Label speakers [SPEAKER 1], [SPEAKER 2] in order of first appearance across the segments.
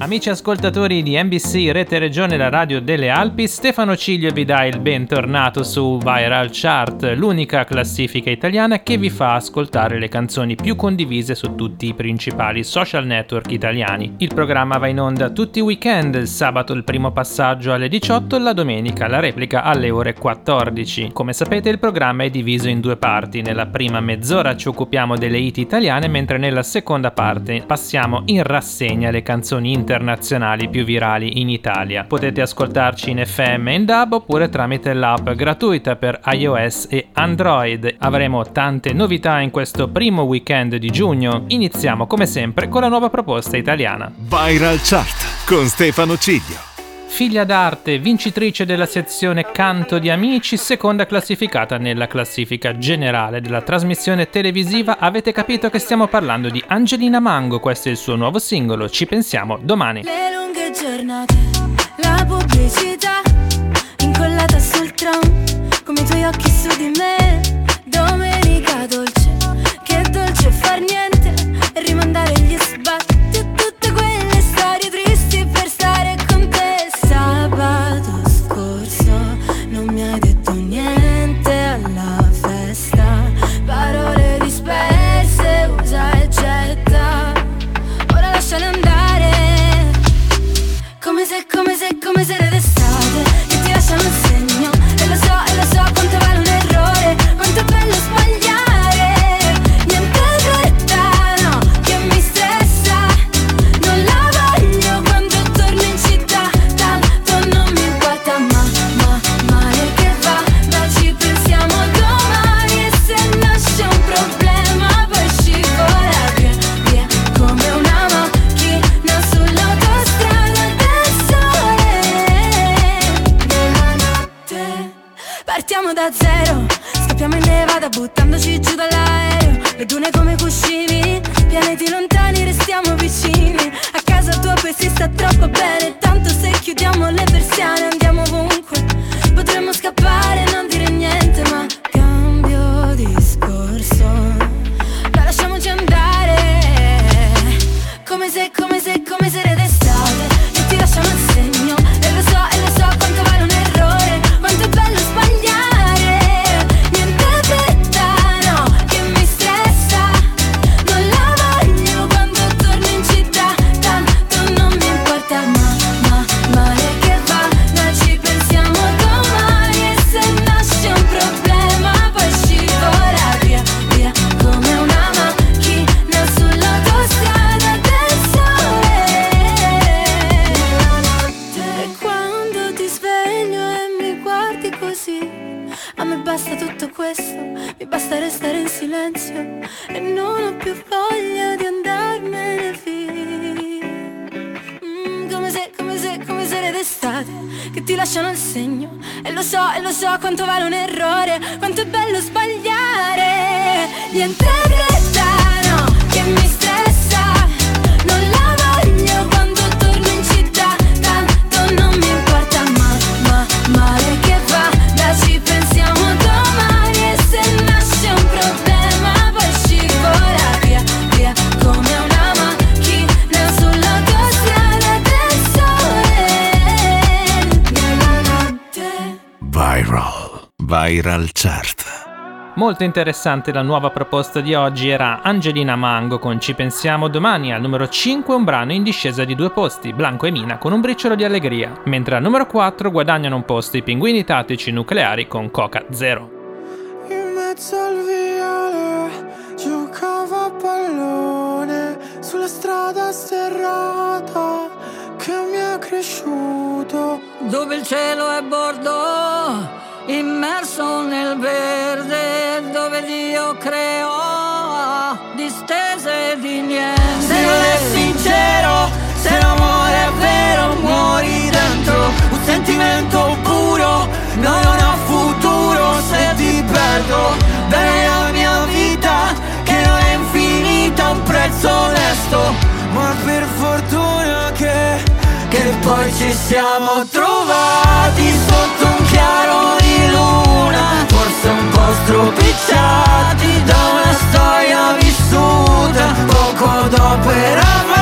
[SPEAKER 1] Amici ascoltatori di NBC Rete Regione la radio delle Alpi, Stefano Ciglio vi dà il bentornato su Viral Chart, l'unica classifica italiana che vi fa ascoltare le canzoni più condivise su tutti i principali social network italiani. Il programma va in onda tutti i weekend, il sabato il primo passaggio alle 18 e la domenica la replica alle ore 14. Come sapete il programma è diviso in due parti, nella prima mezz'ora ci occupiamo delle hit italiane mentre nella seconda parte passiamo in rassegna le canzoni internazionali internazionali più virali in Italia. Potete ascoltarci in FM e in DAB oppure tramite l'app gratuita per iOS e Android. Avremo tante novità in questo primo weekend di giugno. Iniziamo come sempre con la nuova proposta italiana.
[SPEAKER 2] Viral Chart con Stefano Ciglio
[SPEAKER 1] figlia d'arte, vincitrice della sezione Canto di Amici, seconda classificata nella classifica generale della trasmissione televisiva, avete capito che stiamo parlando di Angelina Mango, questo è il suo nuovo singolo, ci pensiamo domani.
[SPEAKER 3] Le lunghe giornate, la pubblicità, incollata sul tram, come i tuoi occhi su di me, domenica dolce, che dolce far niente, e buttandoci giù dall'aereo. Le dune come cuscini, pianeti lontani restiamo vicini. A casa tua poi si sta troppo bene, tanto se chiudiamo le persiane andiamo ovunque. Potremmo scappare so lo so quanto vale un errore, quanto è bello sbagliare. Niente.
[SPEAKER 2] Viral Chart.
[SPEAKER 1] Molto interessante la nuova proposta di oggi era Angelina Mango con Ci pensiamo domani, al numero 5 un brano in discesa di due posti, Blanco e Mina con un briciolo di allegria, mentre al numero 4 guadagnano un posto i pinguini tattici nucleari con Coca Zero.
[SPEAKER 4] In mezzo al viale giocava a pallone sulla strada sterrata che mi ha cresciuto
[SPEAKER 5] dove il cielo è bordo immerso nel verde dove Dio creò distese di niente.
[SPEAKER 6] Se non è sincero, se l'amore
[SPEAKER 7] è vero, muori dentro. Un sentimento puro, no, non ho futuro se ti perdo. Dai la mia vita, che non è infinita, un prezzo onesto. Ma per fortuna che, che poi ci siamo trovati sotto un chiaro
[SPEAKER 8] trupića ti doma stojavi suda Pokod operama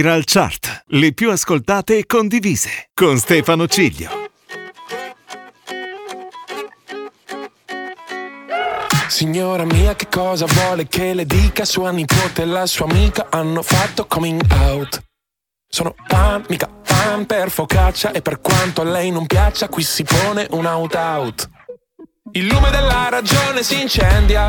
[SPEAKER 2] Viral Chart, le più ascoltate e condivise, con Stefano Ciglio.
[SPEAKER 6] Signora mia, che cosa vuole che le dica? Sua nipote e la sua amica hanno fatto coming out. Sono pan, mica pan per focaccia e per quanto a lei non piaccia, qui si pone un out out. Il lume della ragione si incendia.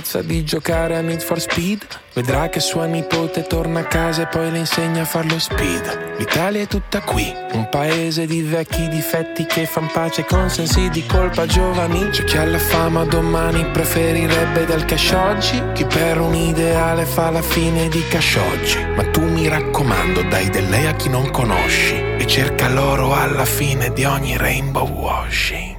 [SPEAKER 9] Ragazza di giocare a Need for Speed. Vedrà che sua nipote torna a casa e poi le insegna a fare lo speed. L'Italia è tutta qui, un paese di vecchi difetti che fan pace con sensi di colpa giovani. C'è chi ha la fama domani preferirebbe del cash oggi, chi per un ideale fa la fine di cash oggi. Ma tu mi raccomando, dai del lei a chi non conosci e cerca l'oro alla fine di ogni rainbow washing.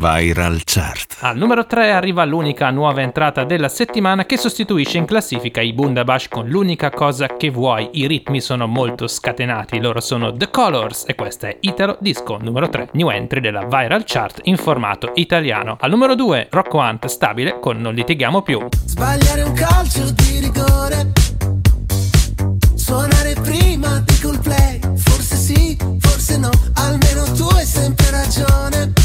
[SPEAKER 2] Viral Chart.
[SPEAKER 1] Al numero 3 arriva l'unica nuova entrata della settimana che sostituisce in classifica i Bundabash con l'unica cosa che vuoi. I ritmi sono molto scatenati, loro sono The Colors e questa è Italo Disco numero 3, new entry della Viral Chart in formato italiano. Al numero 2 Rocco Hunt stabile con Non litighiamo più.
[SPEAKER 10] Sbagliare un calcio di rigore. Suonare prima di Coldplay. Forse sì, forse no. Almeno tu hai sempre ragione.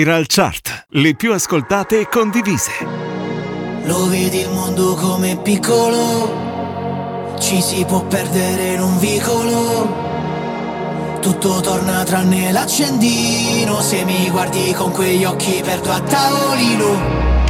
[SPEAKER 2] Viral Chart. Le più ascoltate e condivise.
[SPEAKER 10] Lo vedi il mondo come piccolo, ci si può perdere in un vicolo. Tutto torna tranne l'accendino, se mi guardi con quegli occhi perdo a tavolino.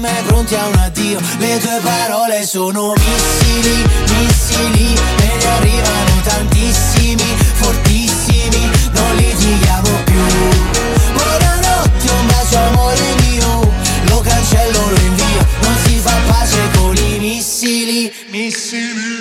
[SPEAKER 11] mai pronti a un addio. Le tue parole sono missili, missili E ne arrivano tantissimi, fortissimi Non litighiamo più. Buonanotte, un bacio amore mio Lo cancello, lo invio Non si fa pace con i missili, missili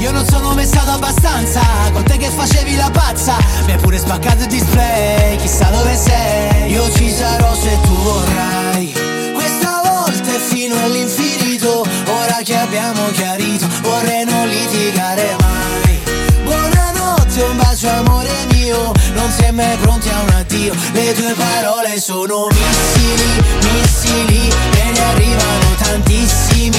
[SPEAKER 11] io non sono mai stato abbastanza Con te che facevi la pazza. Mi hai pure spaccato il display Chissà dove sei. Io ci sarò se tu vorrai. Questa volta è fino all'infinito Ora che abbiamo chiarito Vorrei non litigare mai. Buonanotte, un bacio amore mio Non è mai pronti a un addio. Le tue parole sono missili, missili E ne arrivano tantissimi,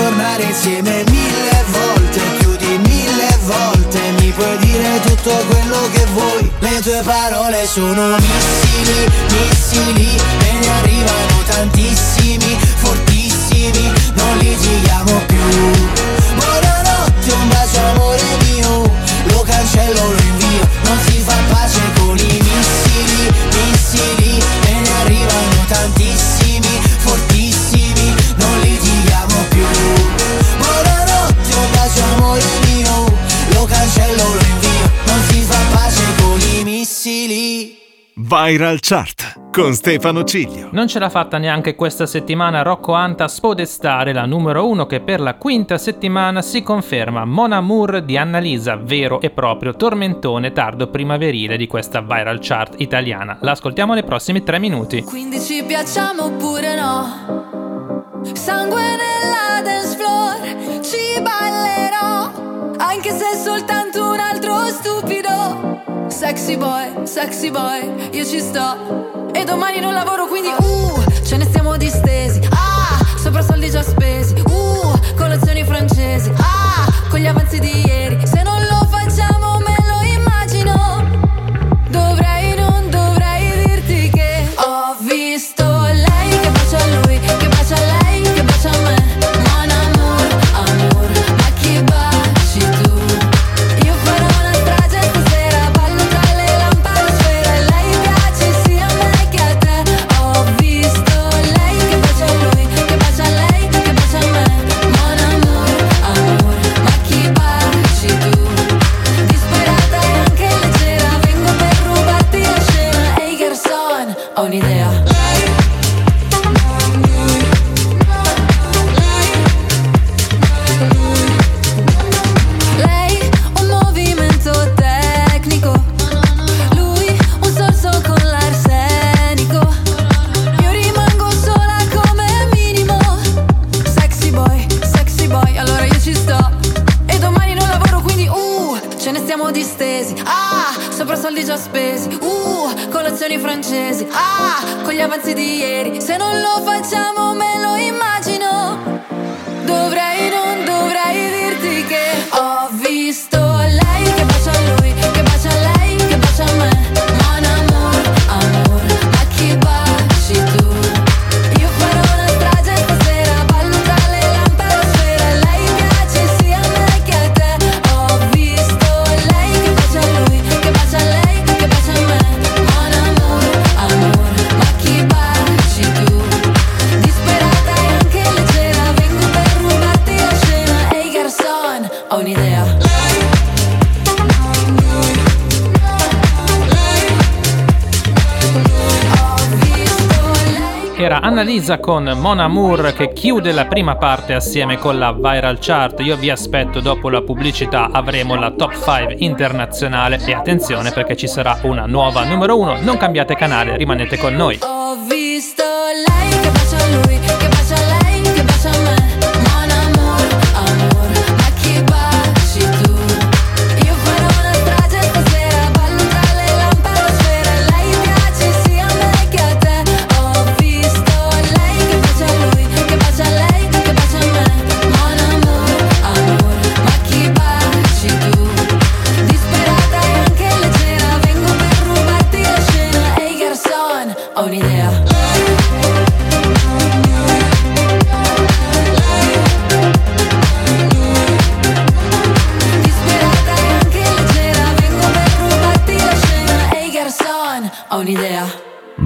[SPEAKER 11] insieme mille volte Più di mille volte. Mi puoi dire tutto quello che vuoi Le tue parole sono missili, missili E ne arrivano tantissimi, fortissimi Non litighiamo più. Buonanotte, un bacio amore mio Lo cancello, lo invio Non si fa pace
[SPEAKER 2] Viral Chart con Stefano Ciglio.
[SPEAKER 1] Non ce l'ha fatta neanche questa settimana Rocco Anta a spodestare la numero 1 che per la quinta settimana si conferma Mon Amour di Annalisa, vero e proprio tormentone tardo primaverile di questa viral chart italiana. L'ascoltiamo nei prossimi tre minuti.
[SPEAKER 3] Quindi ci piacciamo oppure no? Sangue nella dance floor, ci ballerò. Anche se è soltanto un altro stupido. Sexy boy, sexy boy, io ci sto. E domani non lavoro quindi uh, ce ne stiamo distesi. Ah, sopra soldi già spesi.
[SPEAKER 1] Annalisa con Mon Amour che chiude la prima parte assieme con la Viral Chart. Io vi aspetto dopo la pubblicità, avremo la top 5 internazionale e attenzione perché ci sarà una nuova numero 1. Non cambiate canale, rimanete con noi.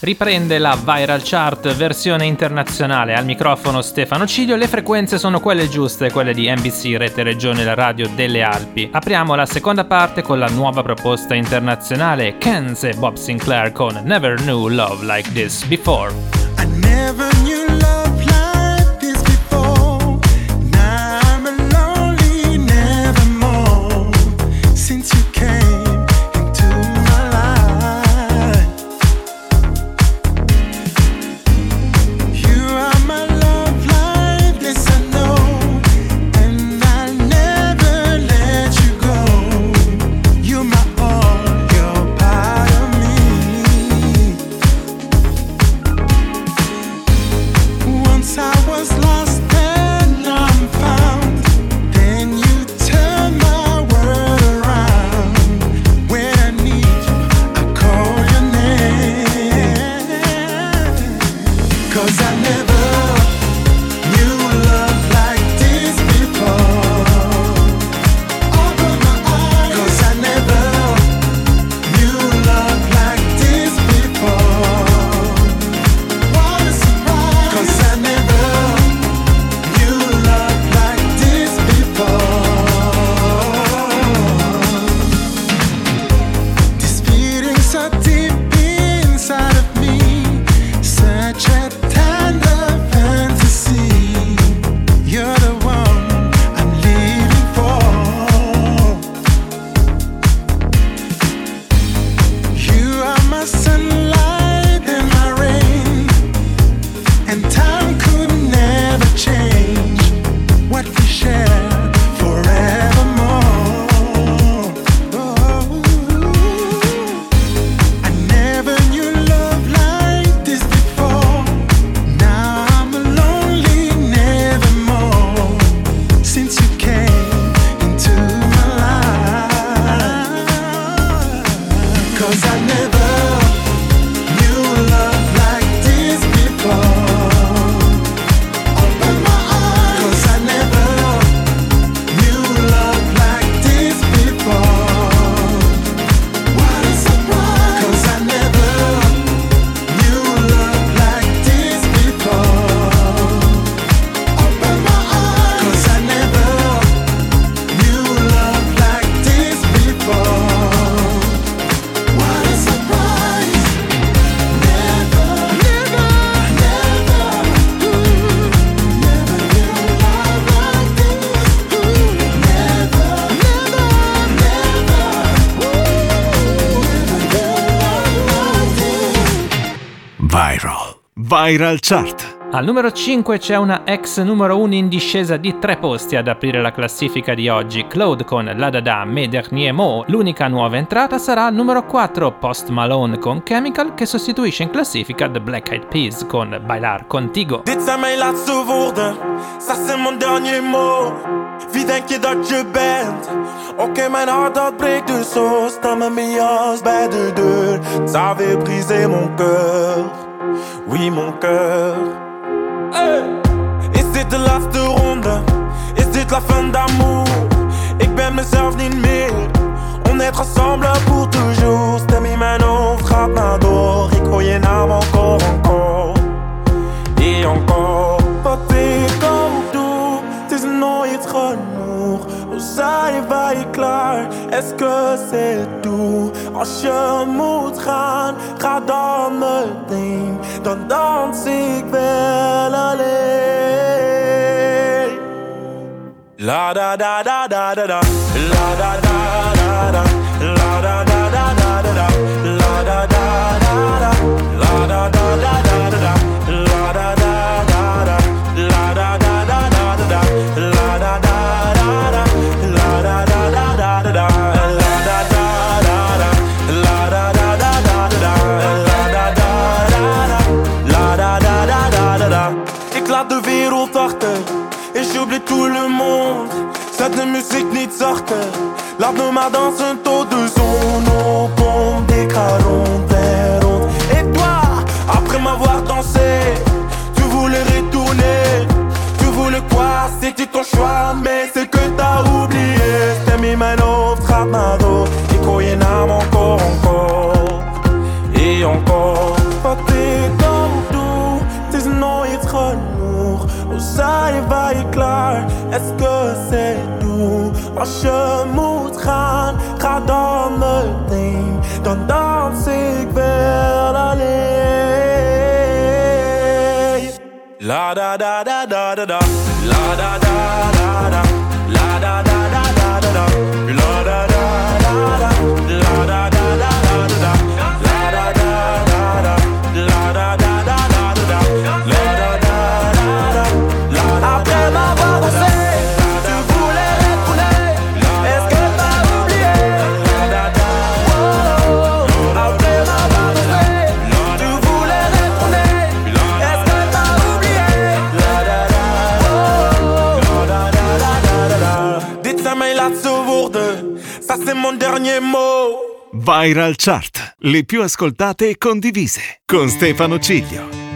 [SPEAKER 1] Riprende la Viral Chart versione internazionale. Al microfono Stefano Ciglio. Le frequenze sono quelle giuste, quelle di NBC, Rete Regione, la radio delle Alpi. Apriamo la seconda parte con la nuova proposta internazionale Kenz e Bob Sinclair con Never Knew Love Like This Before. I never knew
[SPEAKER 2] Viral Chart.
[SPEAKER 1] Al numero 5 c'è una ex numero 1 in discesa di tre posti ad aprire la classifica di oggi. Claude con La Dada Me Dernier Mot. L'unica nuova entrata sarà al numero 4 Post Malone con Chemical che sostituisce in classifica The Black Eyed Peas con Bailar Contigo.
[SPEAKER 12] Dit zijn mijn laatste woorden, ça c'est mon dernier mot. Wie denk je dat je bent? Oké, okay, mijn hart dat breekt dus zo. Sta me mee als bij de deur. Ça avait brisé mon cœur. Oui, mon cœur. Hey. De laatste ronde? Is dit la fin d'amour? Ik ben mezelf niet meer. On est ensemble pour toujours. Stem in mijn hoofd gaat maar door. Ik je encore, encore. Et encore. Wat ik ook doe, het is nooit genoeg. Hoe zijn wij klaar? Est-ce que c'est tout? Als je moet gaan, ga. Dan dans ik wel alleen. La da da da da da da. La da da da da. La da da da da tout le monde. Cette de musique ni de sorte. L'art de danse, un taux de zone. On pompe des carons. Et toi, après m'avoir dansé, tu voulais retourner. Tu voulais quoi? C'était ton choix, mais c'est que t'as oublié. C'était mi mano, frappe ma klaar? C'est tout? Als je moet gaan, ga dan meteen. Dan dans ik wel alleen. La da da da da da da. La da da da da. La da da da da da da
[SPEAKER 2] Viral Chart. Le più ascoltate e condivise. Con Stefano Ciglio.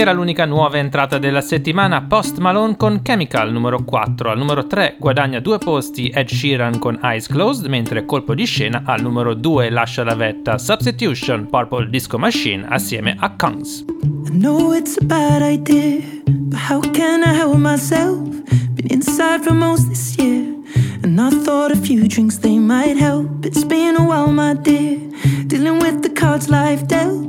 [SPEAKER 1] Era l'unica nuova entrata della settimana Post Malone con Chemical numero 4. Al numero 3 guadagna due posti Ed Sheeran con Eyes Closed, mentre colpo di scena al numero 2 lascia la vetta Substitution Purple Disco Machine assieme a Kungs.
[SPEAKER 8] I know it's a bad idea, but how can I help myself? Been inside for most this year. And I thought a few drinks they might help. It's been a while, my dear, dealing with the cards life dealt.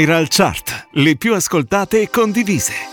[SPEAKER 2] Viral Chart, le più ascoltate e condivise.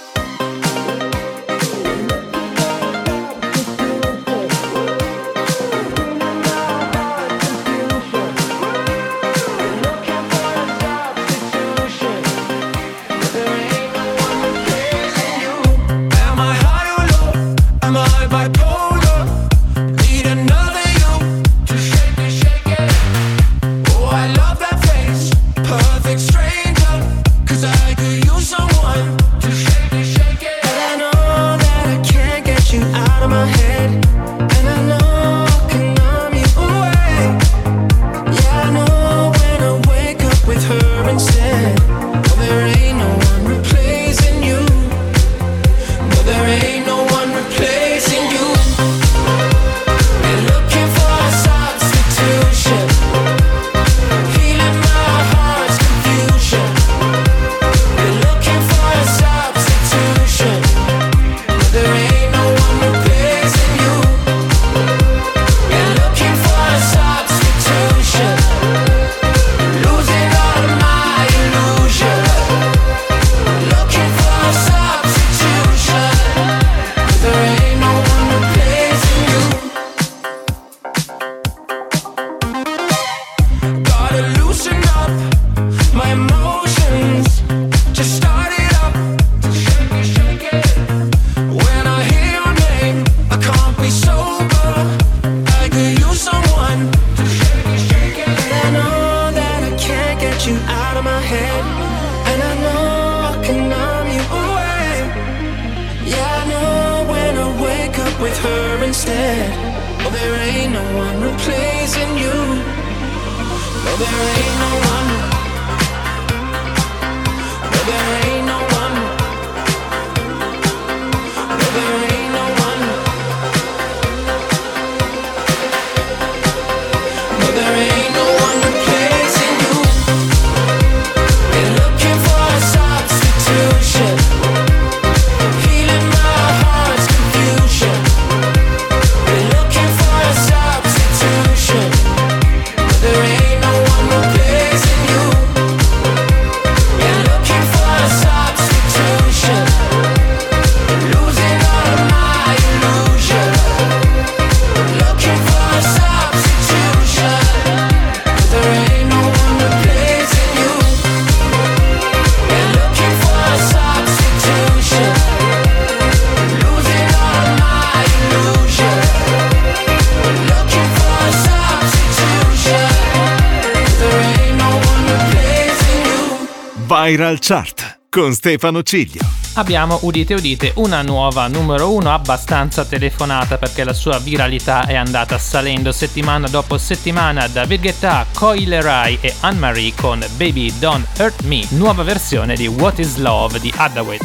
[SPEAKER 2] Chart con Stefano Ciglio.
[SPEAKER 1] Abbiamo, udite udite, una nuova numero uno abbastanza telefonata perché la sua viralità è andata salendo settimana dopo settimana da Guetta, Coyle Rai e Anne-Marie con Baby Don't Hurt Me, nuova versione di What is Love di Hathaway.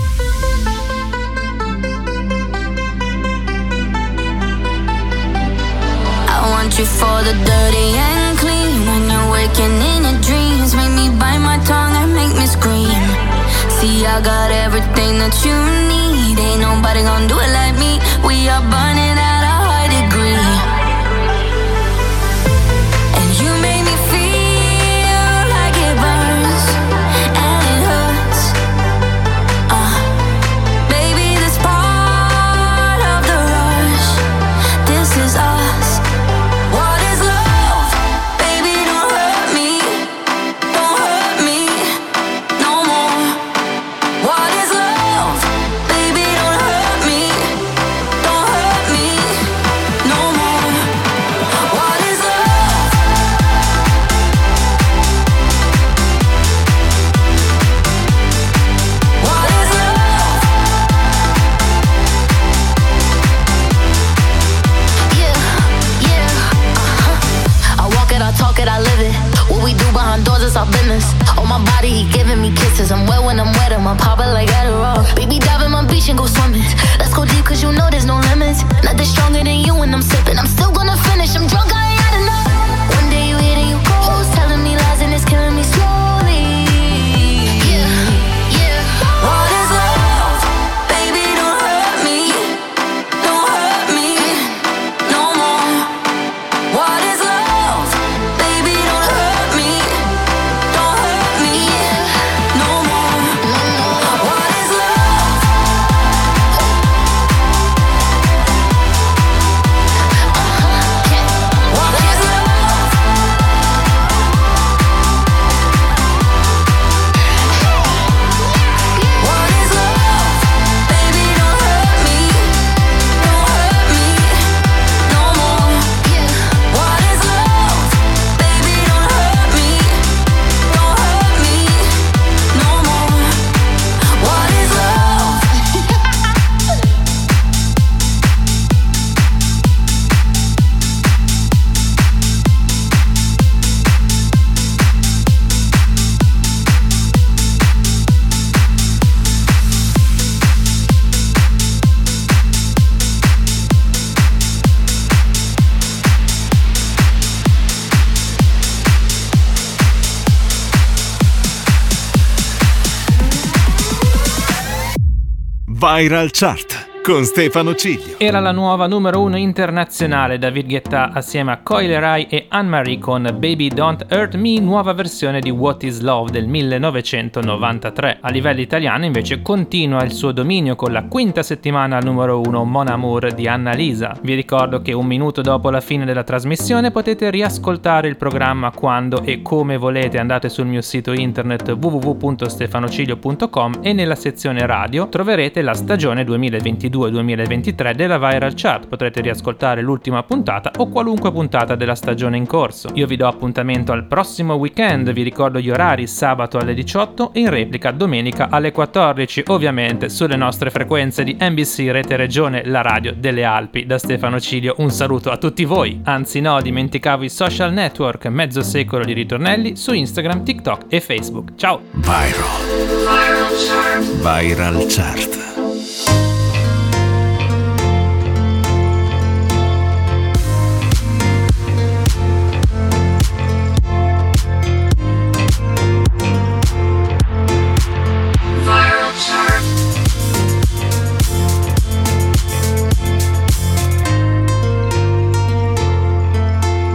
[SPEAKER 13] I want you for the dirty and clean. When you're waking in your dreams, make me bite my tongue and make me scream. See, I got everything that you need. Ain't nobody gonna do it like me.
[SPEAKER 2] Viral Chart con Stefano Ciglio.
[SPEAKER 1] Era la nuova numero uno internazionale David Guetta assieme a Coyle Rai e Anne-Marie con Baby Don't Hurt Me, nuova versione di What is Love del 1993. A livello italiano invece continua il suo dominio con la quinta settimana al numero uno Mon Amour di Annalisa. Vi ricordo che un minuto dopo la fine della trasmissione potete riascoltare il programma quando e come volete. Andate sul mio sito internet www.stefanocilio.com e nella sezione radio troverete la stagione 2022 2022-2023 della Viral Chart. Potrete riascoltare l'ultima puntata o qualunque puntata della stagione in corso. Io vi do appuntamento al prossimo weekend, vi ricordo gli orari sabato alle 18 e in replica domenica alle 14, ovviamente sulle nostre frequenze di NBC Rete Regione, la radio delle Alpi. Da Stefano Cilio un saluto a tutti voi. Anzi no, dimenticavo i social network, mezzo secolo di ritornelli su Instagram, TikTok e Facebook. Ciao!
[SPEAKER 2] Viral. Viral Chart. Viral Chart.